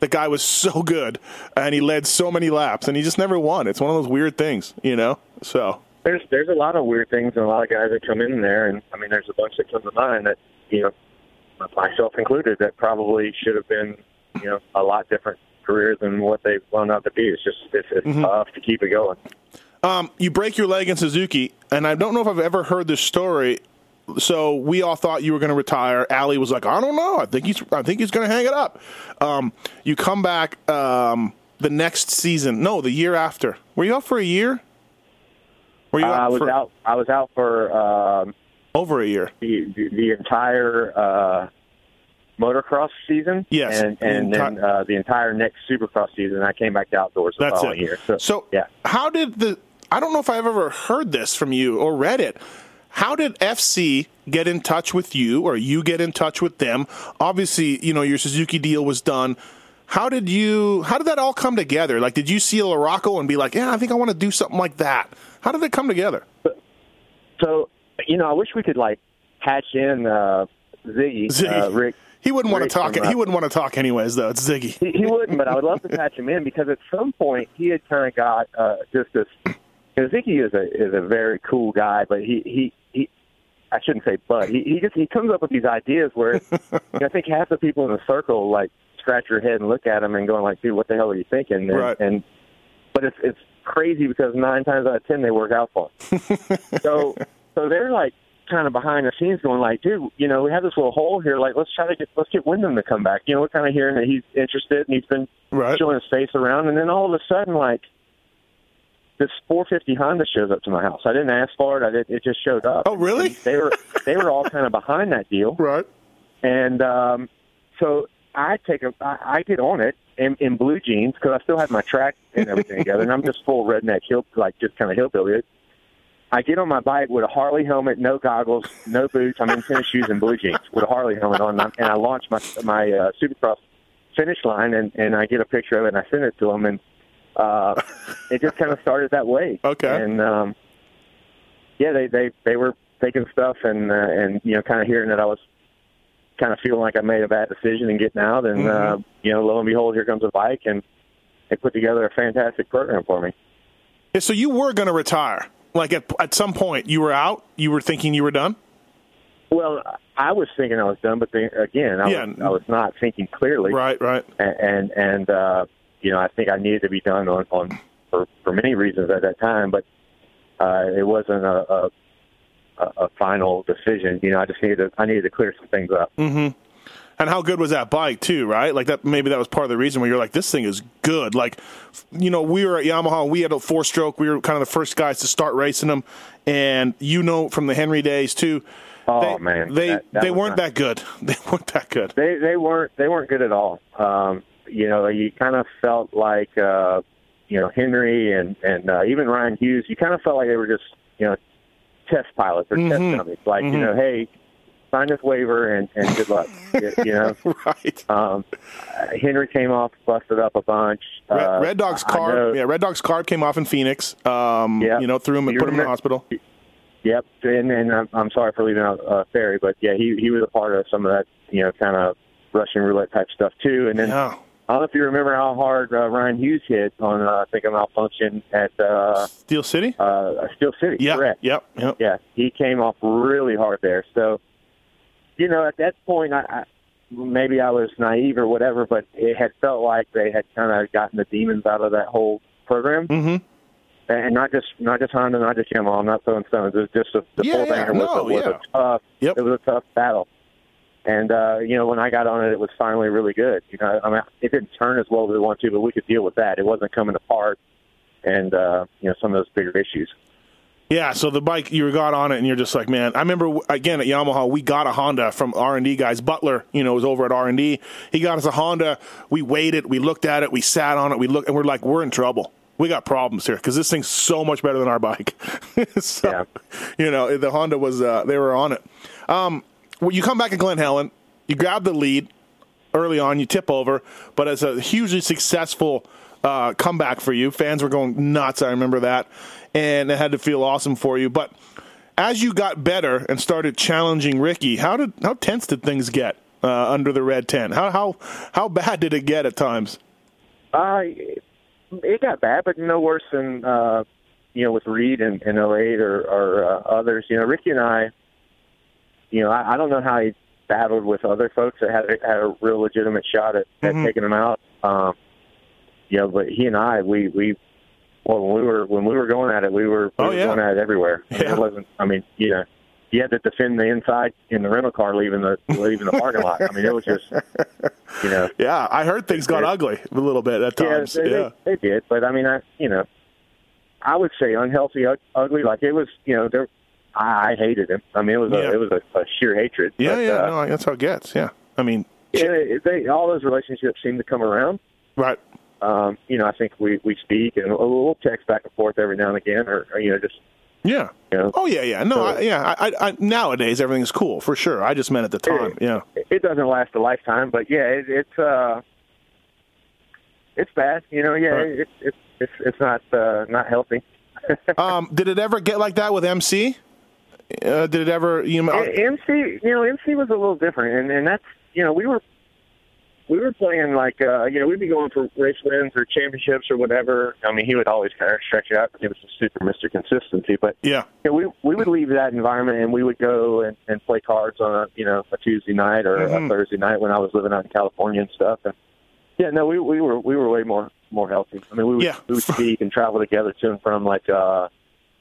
the guy was so good and he led so many laps and he just never won. It's one of those weird things, you know. So There's there's a lot of weird things and a lot of guys that come in there, and I mean there's a bunch that come to mind that you know myself included that probably should have been you know a lot different career than what they've wound out to be. It's just it's, it's tough to keep it going. um, you break your leg in Suzuki, and I don't know if I've ever heard this story. So we all thought you were going to retire. Allie was like, "I don't know. I think he's. I think he's going to hang it up." Um, you come back um, the next season. No, the year after. Were you out for a year? Were you Uh, out I was for out. I was out for um, over a year? the, the the entire uh, motocross season. Yes. and and The then uh, the entire next Supercross season. I came back to outdoors the That's following it. year. So, So, yeah, how did the? I don't know if I've ever heard this from you or read it. How did FC get in touch with you, or you get in touch with them? Obviously, you know your Suzuki deal was done. How did you? How did that all come together? Like, did you see a LaRocco and be like, "Yeah, I think I want to do something like that"? How did it come together? so you know, I wish we could like hatch in uh, Ziggy, Ziggy. Uh, Rick. He wouldn't want to talk. He wouldn't want to talk anyways, though. It's Ziggy. He, he wouldn't, but I would love to patch him in because at some point he had kind of got uh, just this. You know, Ziggy is a is a very cool guy, but he he he. I shouldn't say, but he he just he comes up with these ideas where you know, I think half the people in the circle like scratch your head and look at him and going like, "Dude, what the hell are you thinking?" And, Right. and but it's it's crazy because nine times out of ten they work out for him. so so they're like kind of behind the scenes going like, dude, you know, we have this little hole here. Like, let's try to get let's get Windham to come back. You know, we're kind of hearing that he's interested and he's been Right. showing his face around, and then all of a sudden, like. This 450 Honda shows up to my house. I didn't ask for it. I did, it just showed up. Oh, really? And they were they were all kind of behind that deal. Right. And um, so I take a, I, I get on it in, in blue jeans because I still have my track and everything together, and I'm just full redneck hill, like just kind of hillbilly. I get on my bike with a Harley helmet, no goggles, no boots. I'm in tennis shoes and blue jeans with a Harley helmet on, and I- and I launch my my uh, Supercross finish line, and and I get a picture of it and I send it to them, and uh, it just kind of started that way. Okay. And um, yeah, they they they were taking stuff and uh, and you know kind of hearing that I was kind of feeling like I made a bad decision and getting out, and Mm-hmm. uh, you know, lo and behold, here comes a bike, and they put together a fantastic program for me. Yeah, so you were going to retire. Like at at some point, you were out. You were thinking you were done. Well, I was thinking I was done, but then, again, I, Yeah. was, I was not thinking clearly, Right. Right. and and, and uh, you know, I think I needed to be done on, on for for many reasons at that time, but uh, it wasn't a, a a final decision. You know, I just needed to I needed to clear some things up. And how good was that bike too, right? Like that maybe that was part of the reason where you're like, this thing is good. Like, you know, we were at Yamaha, and we had a four stroke. We were kind of the first guys to start racing them, and you know from the Henry days too. Oh they, man, they that- that they weren't nice. that good. They weren't that good. They they weren't they weren't good at all. Um, you know, you kind of felt like uh, you know Henry and and uh, even Ryan Hughes. You kind of felt like they were just you know test pilots or Mhm. test dummies. Like you know, hey, sign this waiver and and good luck. you, know. right. Um, Henry came off, busted up a bunch. Red, Uh, Red Dog's carb, yeah, Red Dog's carb came off in Phoenix. Um, Yeah. you know, threw him and put him in the hospital. Yep, and, and I'm, I'm sorry for leaving out uh, Ferry, but yeah, he he was a part of some of that, you know, kind of Russian roulette type stuff too. And then Yeah. I don't know if you remember how hard uh, Ryan Hughes hit on, uh, I think, a malfunction at uh, Steel City. uh, Steel City. Yeah. correct. Yep. Yep. Yeah, he came off really hard there. So, you know, at that point, I, I maybe I was naive or whatever, but it had felt like they had kind of gotten the demons out of that whole program. Mhm. And not just not just Honda, not just Yamaha. I'm not throwing stones. It was just a, the Yeah, full yeah, banger was, no, a, was yeah. a tough. Yep. It was a tough battle. And uh, you know, when I got on it, it was finally really good. You know, I mean, it didn't turn as well as we wanted to, but we could deal with that. It wasn't coming apart, and uh, you know, some of those bigger issues. Yeah, so the bike you got on it, and you're just like, man. I remember again at Yamaha, we got a Honda from R and D guys. Butler, you know, was over at R and D. He got us a Honda. We weighed it, we looked at it, we sat on it, we looked, and we're like, we're in trouble. We got problems here because this thing's so much better than our bike. so, Yeah. you know, the Honda was uh, they were on it. Um, well, you come back at Glen Helen, you grab the lead early on, you tip over, but it's a hugely successful uh, comeback for you. Fans were going nuts. I remember that, and it had to feel awesome for you. But as you got better and started challenging Ricky, how did how tense did things get uh, under the red tent? How how how bad did it get at times? Uh, it got bad, but no worse than uh, you know with Reed and, and 08 or, or uh, others. You know, Ricky and I, you know, I, I don't know how he battled with other folks that had had a real legitimate shot at, at Mhm. taking him out. Um, you know, but he and I, we we well when we were when we were going at it, we were, we Oh, were yeah. going at it everywhere. I mean, Yeah. It wasn't. I mean, you know. You had to defend the inside in the rental car, leaving the leaving the parking lot. I mean, it was just, you know, Yeah, I heard things got ugly a little bit at times. yeah, they, Yeah, They, they did, but I mean, I you know, I would say unhealthy, ugly. Like it was, you know, there. I, hated him. I mean, it was Yeah. a, it was a, a sheer hatred. Yeah, But, yeah, uh, no, that's how it gets. Yeah, I mean, yeah, they all those relationships seem to come around. right. Um, you know, I think we we speak and we'll text back and forth every now and again, or, or you know, just Yeah. you know, Oh yeah, yeah. No, So- I, yeah. I, I, nowadays everything's cool for sure. I just meant at the time. Yeah. it doesn't last a lifetime, but yeah, it, it's uh, it's bad. You know, yeah, Right. it, it, it's it's not uh, not healthy. Um, did it ever get like that with MC? Uh, did it ever? You know, MC, you know, MC was a little different, and and that's you know we were we were playing like uh, you know we'd be going for race wins or championships or whatever. I mean, he would always kind of stretch it out because he was a super Mister Consistency, but yeah. you know, we we would leave that environment and we would go and, and play cards on a you know a Tuesday night or Mhm. a Thursday night when I was living out in California and stuff. And yeah, no, we we were we were way more more healthy. I mean, we would Yeah. we would speak and travel together to and from like uh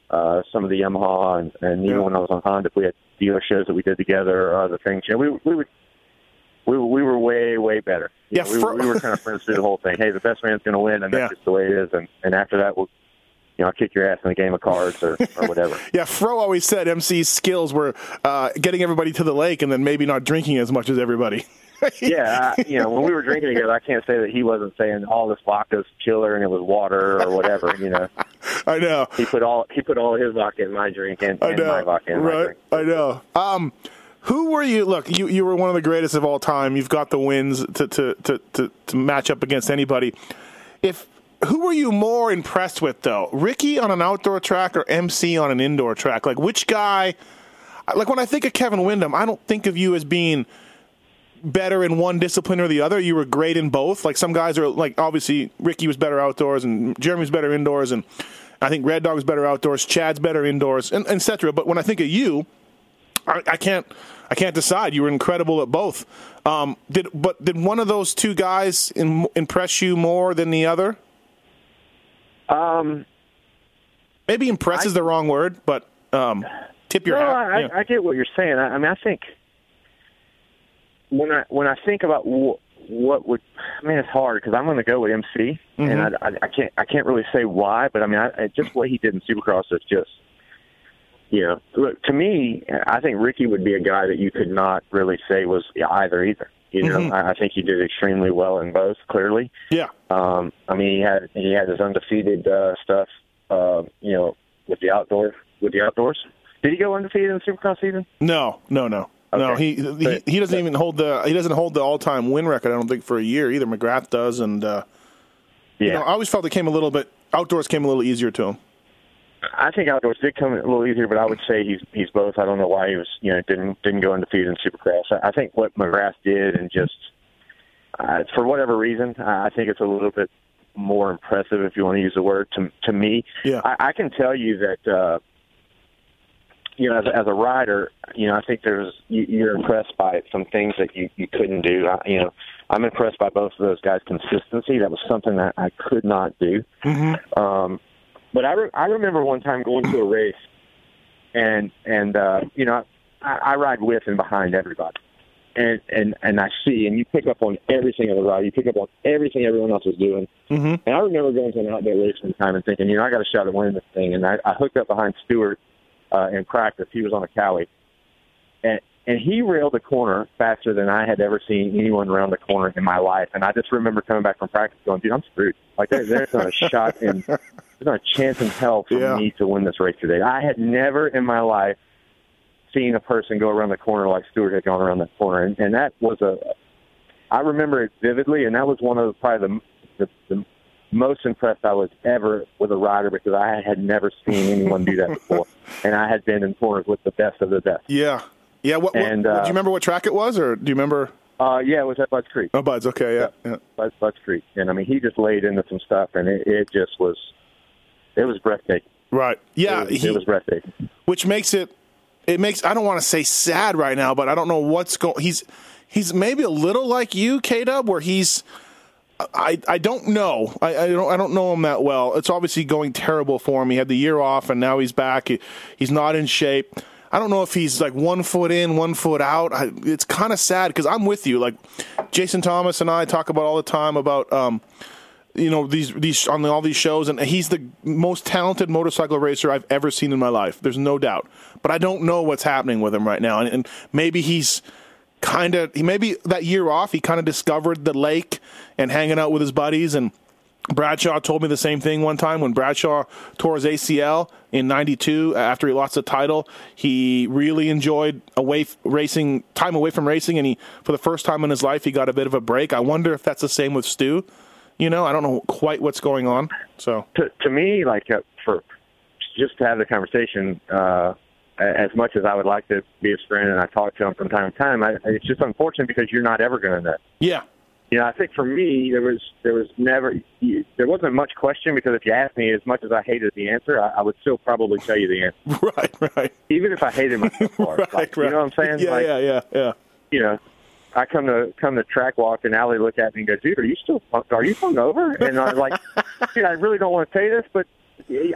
uh some of the Yamaha and, and even Yeah. when I was on Honda, we had dealer shows that we did together or other things. You know, we we would. We were, we were way way better. You Yeah, know, we, were, we were kind of friends through the whole thing. Hey, the best man's going to win, and that's Yeah. just the way it is. And and after that, we'll you know I'll kick your ass in a game of cards or or whatever. Yeah, Fro always said MC's skills were uh, getting everybody to the lake and then maybe not drinking as much as everybody. yeah, I, you know, when we were drinking together, I can't say that he wasn't saying all this vodka's killer and it was water or whatever. You know, I know. he put all he put all his vodka in my drink and, I and know. my vodka in my right. drink. I know. Um, who were you? Look, you, you were one of the greatest of all time. You've got the wins to, to, to, to, to match up against anybody. If who were you more impressed with though? Ricky on an outdoor track or MC on an indoor track? Like which guy? Like when I think of Kevin Windham, I don't think of you as being better in one discipline or the other. You were great in both. Like some guys are like obviously Ricky was better outdoors and Jeremy's better indoors and I think Red Dog's better outdoors, Chad's better indoors, and etc. But when I think of you, I, I can't I can't decide. You were incredible at both. Um, did but did one of those two guys in, impress you more than the other? Um, Maybe impress is the wrong word, but um, tip your no, hat. I, yeah. I get what you're saying. I, I mean, I think when I when I think about wh- what would, I mean, it's hard because I'm going to go with MC, and Mm-hmm. I, I, I can't I can't really say why, but I mean, I, I, just what he did in Supercross is just, know, look to me, I think Ricky would be a guy that you could not really say was either either. You know, Mhm. I, I think he did extremely well in both. Clearly, yeah. um, I mean, he had he had his undefeated uh, stuff, uh, you know, with the outdoor with the outdoors. Did he go undefeated in the Supercross season? No, no, no. No, he, he he doesn't even hold the he doesn't hold the all time win record. I don't think for a year either. McGrath does, and uh, Yeah, you know, I always felt it came a little bit outdoors came a little easier to him. I think outdoors did come a little easier, but I would say he's he's both. I don't know why he was you know didn't didn't go undefeated in Supercross. I, I think what McGrath did and just uh, for whatever reason, I think it's a little bit more impressive if you want to use the word to to me. Yeah. I, I can tell you that uh, you know as, as a rider, you know I think there's you, you're impressed by some things that you you couldn't do. I, you know I'm impressed by both of those guys' consistency. That was something that I could not do. Mm-hmm. Um, but I, re- I remember one time going to a race, and and uh, you know I, I ride with and behind everybody, and and and I see and you pick up on everything of the ride. You pick up on everything everyone else is doing. Mm-hmm. And I remember going to an outdoor race one time and thinking, you know, I got a shot at winning this thing. And I, I hooked up behind Stewart uh, in practice. He was on a Cowie, and and he railed the corner faster than I had ever seen anyone round the corner in my life. And I just remember coming back from practice going, dude, I'm screwed. Like there, there's not a shot in, there's not a chance in hell for Yeah. me to win this race today. I had never in my life seen a person go around the corner like Stewart had gone around the corner, and, and that was a. I remember it vividly, and that was one of the, probably the, the the most impressed I was ever with a rider because I had never seen anyone do that before, and I had been in corners with the best of the best. Yeah, yeah. What, And, what- uh, do you remember what track it was, or do you remember? Uh, yeah, it was at Bud's Creek. Oh, Buds. Okay, yeah, yeah. Bud's, Bud's Creek, and I mean he just laid into some stuff, and it, it just was, it was breathtaking. Right. Yeah, it was, he- it was breathtaking. which makes it it makes I don't want to say sad right now, but I don't know what's going. He's he's maybe a little like you, K Dub, where he's. I, I don't know. I, I don't I don't know him that well. It's obviously going terrible for him. He had the year off and now he's back. He, he's not in shape. I don't know if he's like one foot in, one foot out. I, it's kind of sad because I'm with you. Like Jason Thomas and I talk about all the time about um, you know these these on all these shows, and he's the most talented motorcycle racer I've ever seen in my life. There's no doubt. But I don't know what's happening with him right now, and, and maybe he's kind of he maybe that year off he kind of discovered the lake and hanging out with his buddies and Bradshaw told me the same thing one time when Bradshaw tore his ACL in '92 after he lost the title. He really enjoyed away racing time away from racing, and he for the first time in his life he got a bit of a break. I wonder if that's the same with Stu. You know, I don't know quite what's going on. So to, to me, like uh, for just to have the conversation, uh, as much as I would like to be his friend and I talk to him from time to time, I, it's just unfortunate because you're not ever going to know. Yeah, you know, I think for me there was there was never there wasn't much question because if you asked me as much as I hated the answer, I, I would still probably tell you the answer. Right, right. Even if I hated myself, right, like, right. you know what I'm saying? Yeah, like, yeah, yeah, yeah. You know, I come to come to track walk and Allie look at me and go, "Dude, are you still are you hungover?" And I'm like, "Dude, I really don't want to tell you this, but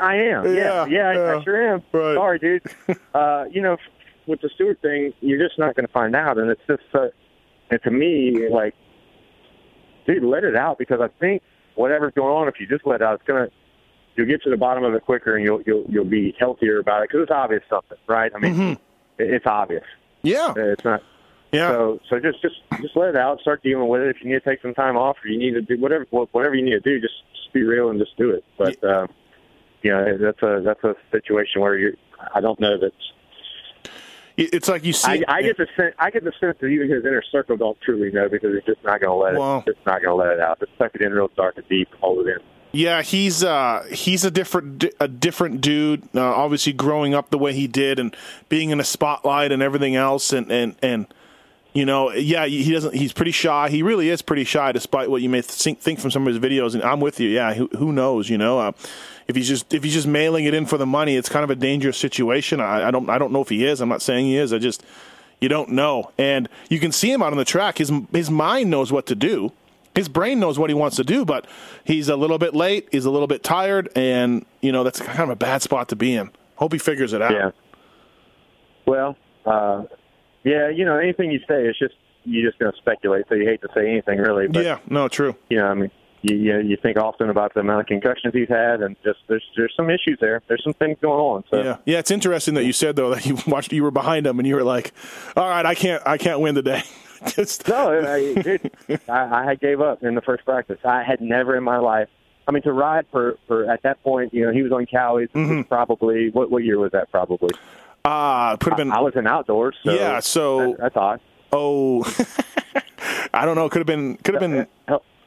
I am. Yeah, Yeah, yeah, yeah. I, I sure am. Right. Sorry, dude. uh, you know, with the Stewart thing, you're just not going to find out, and it's just uh, and to me, like, dude, let it out because I think whatever's going on, if you just let it out, it's gonna you'll get to the bottom of it quicker, and you'll you'll you'll be healthier about it because it's obvious something, right? I mean, Mm-hmm. it's obvious. Yeah, It's not. Yeah. So so just just just let it out. Start dealing with it. If you need to take some time off, or you need to do whatever whatever you need to do, just, just be real and just do it. But um, you know that's a that's a situation where you I don't know that it's like you see. I, I get the sense I get the sense that even his inner circle don't truly know because he's just not going to let it. Wow. Just not going to let it out. Just suck it in real dark and deep, hold it in. Yeah, he's uh, he's a different a different dude. Uh, obviously, growing up the way he did and being in a spotlight and everything else, and and and you know, yeah, he doesn't. He's pretty shy. He really is pretty shy, despite what you may think, think from some of his videos. And I'm with you. Yeah, who, who knows? You know, uh, if he's just if he's just mailing it in for the money, it's kind of a dangerous situation. I, I don't I don't know if he is. I'm not saying he is. I just you don't know. And you can see him out on the track. His his mind knows what to do. His brain knows what he wants to do, but he's a little bit late. He's a little bit tired, and you know that's kind of a bad spot to be in. Hope he figures it out. Yeah. Well, uh, yeah, you know, anything you say is just you're just going to speculate. So you hate to say anything really. But, yeah. No, true. You know, I mean, you, you you think often about the amount of concussions he's had, and just there's there's some issues there. There's some things going on. So Yeah, yeah. It's interesting that you said though that you watched, you were behind him, and you were like, "All right, I can't, I can't win today." Just No, I, dude, I, I gave up in the first practice. I had never in my life. I mean, to ride for for at that point, you know, he was on Cowie's. Mm-hmm. Probably what what year was that? Probably. Ah, could have been. I was in outdoors. So Yeah, so- I, I thought oh, I don't know. Could have been. Could have been.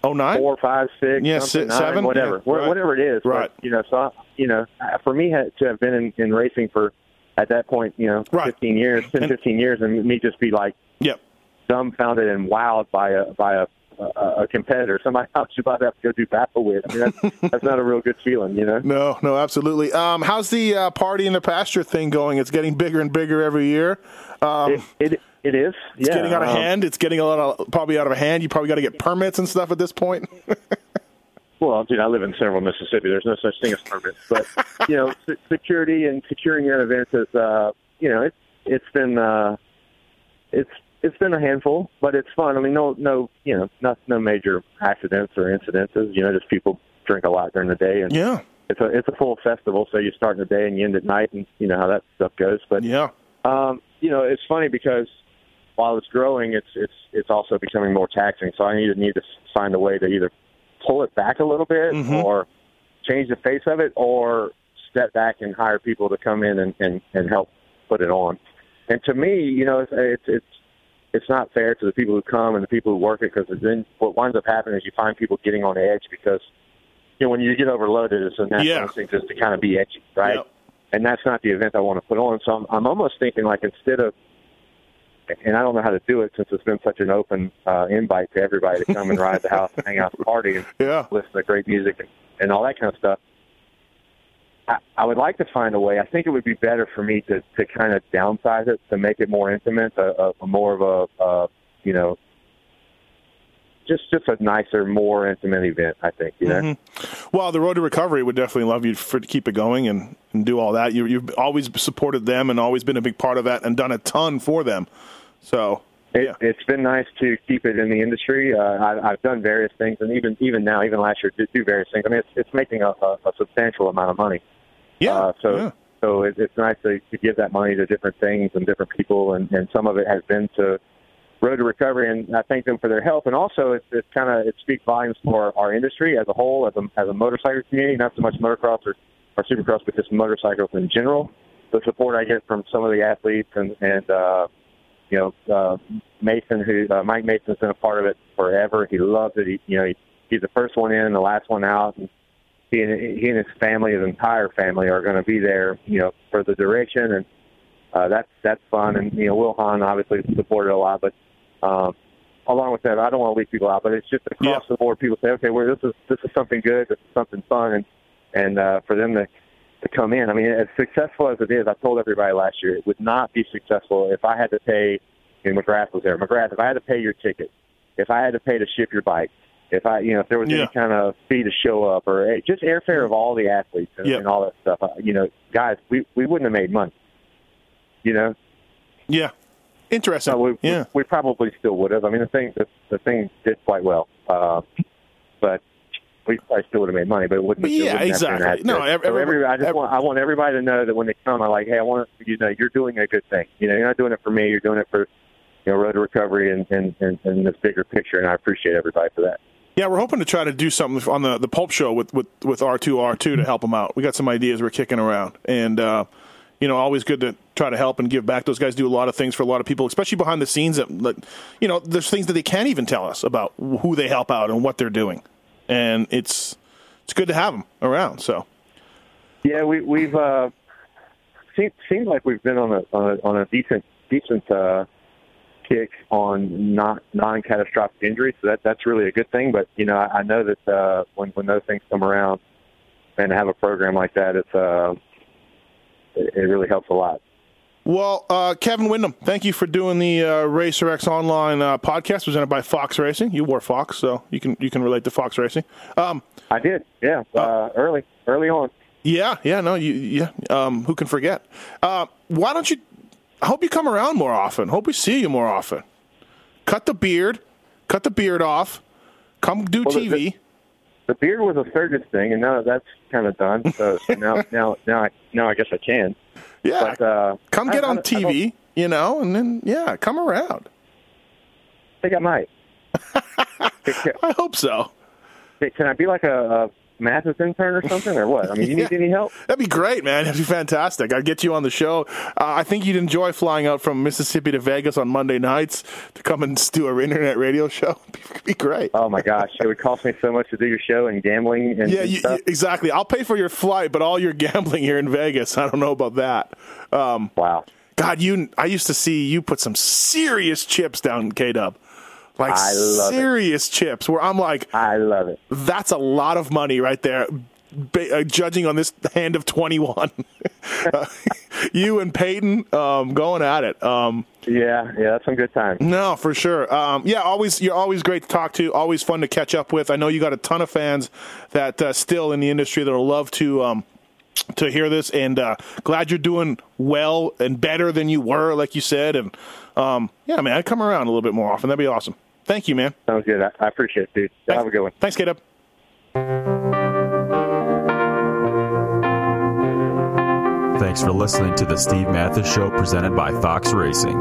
Oh nine. four, five, six, Yeah, something, si- nine, seven, whatever, yeah, right. whatever it is. Right. But, you know, so I- you know, uh, for me to have been in, in racing for at that point, you know, Right. 15 years, 10, And- 15 years, and me just be like Yep. dumbfounded and wowed by a by a a, a competitor, somebody else you about to have to go do battle with. I mean, that's, that's not a real good feeling, you know. No, no, absolutely. Um, how's the uh, party in the pasture thing going? It's getting bigger and bigger every year. Um, It, it it is. it's yeah, getting out of um, hand. It's getting a lot of probably out of hand. You probably got to get permits and stuff at this point. Well, dude, I live in central Mississippi. There's no such thing as permits, but you know, se- security and securing your events is, uh, you know, it's it's been uh, it's it's been a handful, but it's fun. I mean, no no you know, not no major accidents or incidences. You know, just people drink a lot during the day, and yeah, it's a it's a full festival. So you start in the day and you end at night, and you know how that stuff goes. But yeah, um, you know, it's funny because while it's growing, it's it's it's also becoming more taxing. So I need to need to find a way to either pull it back a little bit Mhm. or change the face of it or step back and hire people to come in and, and, and help put it on. And to me, you know, it's, it's, it's, it's not fair to the people who come and the people who work it because then what winds up happening is you find people getting on edge because, you know, when you get overloaded, it's a natural Yeah. instinct just to kind of be edgy, right? Yep. And that's not the event I want to put on. So I'm, I'm almost thinking like instead of and I don't know how to do it since it's been such an open uh, invite to everybody to come and ride the house and hang out the party and yeah. listen to great music and, and all that kind of stuff. I, I would like to find a way. I think it would be better for me to to kind of downsize it to make it more intimate, a, a, more of a, a you know, just just a nicer, more intimate event. I think you know. Mhm. Well, the Road to Recovery would definitely love you for to keep it going and, and do all that. You, you've always supported them and always been a big part of that and done a ton for them. So It, Yeah. It's been nice to keep it in the industry. Uh, I, I've done various things, and even even now, even last year, do, do various things. I mean, it's, it's making a, a, a substantial amount of money. Yeah. Uh, so yeah. so it, it's nice to, to give that money to different things and different people, and, and some of it has been to Road to Recovery, and I thank them for their help. And also, it's, it's kind of it speaks volumes for our industry as a whole, as a as a motorcycle community, not so much motocross or, or supercross, but just motorcycles in general. The support I get from some of the athletes and and uh, you know uh, Mason, who uh, Mike Mason's been a part of it forever. He loves it. He you know he, he's the first one in, the last one out, and he and he and his family, his entire family, are going to be there, you know, for the duration, and uh, that's that's fun. And you know, Will Hahn obviously supported a lot, but um, along with that, I don't want to leave people out, but it's just across Yeah. the board. People say, okay, well, this is this is something good, this is something fun, and and uh, for them to to come in. I mean, as successful as it is, I told everybody last year it would not be successful if I had to pay. And McGrath was there. McGrath, if I had to pay your ticket, if I had to pay to ship your bike, if I, you know, if there was Yeah. any kind of fee to show up or eh, just airfare of all the athletes and, Yeah. and all that stuff, uh, you know, guys, we we wouldn't have made money. You know, Yeah. Interesting. so we, yeah. we, we probably still would have. I mean, the thing the, the thing did quite well, uh, but we probably still would have made money, but it wouldn't. it Yeah, wouldn't exactly. No, good. ev- so every- every, I just ev- want I want everybody to know that when they come, I'm like, hey, I want you know, you're doing a good thing. You know, you're not doing it for me. You're doing it for you know, road to recovery and and, and, and this bigger picture, and I appreciate everybody for that. Yeah, we're hoping to try to do something on the the Pulp Show with with with R two R two to help them out. We got some ideas we're kicking around, and uh, you know, always good to try to help and give back. Those guys do a lot of things for a lot of people, especially behind the scenes. That, that you know, there's things that they can't even tell us about who they help out and what they're doing, and it's it's good to have them around. So Yeah, we, we've uh, seems like we've been on a on a, on a decent decent uh, kick on not non catastrophic injuries. So that that's really a good thing. But you know, I, I know that uh, when when those things come around, and have a program like that, it's uh, it, it really helps a lot. Well, uh, Kevin Windham, thank you for doing the uh, Racer X Online uh, podcast presented by Fox Racing. You wore Fox, so you can you can relate to Fox Racing. Um, I did, yeah, uh, early early on. yeah, yeah, no, you, yeah. Um, who can forget? Uh, why don't you? I hope you come around more often. Hope we see you more often. Cut the beard, cut the beard off. Come do Well, TV. The beard was a circus thing, and now that's kind of done. So, so now now now I now I guess I can. yeah, But uh, come get I on I TV. You know, and then yeah, come around. I think I might. I hope so. can I be like a Matthes intern or something, or what? I mean, you need any help? That'd be great, man. That'd be fantastic. I'd get you on the show. Uh, I think you'd enjoy flying out from Mississippi to Vegas on Monday nights to come and do our internet radio show. It'd be great. Oh my gosh, it would cost me so much to do your show and gambling and, yeah, and stuff. you- exactly. I'll pay for your flight, but all your gambling here in Vegas, I don't know about that. Um, wow. God, you. I used to see you put some serious chips down K Dub, like I love it. serious chips. Where I'm like, I love it. that's a lot of money right there. Ba- uh, judging on this hand of 21, Uh, you and Peyton um, going at it. Um, Yeah, yeah, that's some good time. no, for sure. Um, yeah, always you're always great to talk to. Always fun to catch up with. I know you got a ton of fans that uh, still in the industry that'll love to um, to hear this, and uh, glad you're doing well and better than you were, like you said. And um, yeah, man, I'd come around a little bit more often. That'd be awesome. Thank you, man. Sounds good. I, I appreciate it, dude. Have a good one. Thanks, K-Dub. Thanks for listening to the Steve Matthes Show presented by Fox Racing.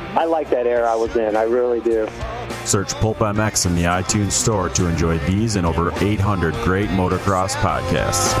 I like that era I was in. I really do. Search Pulp MX in the iTunes store to enjoy these and over 800 great motocross podcasts.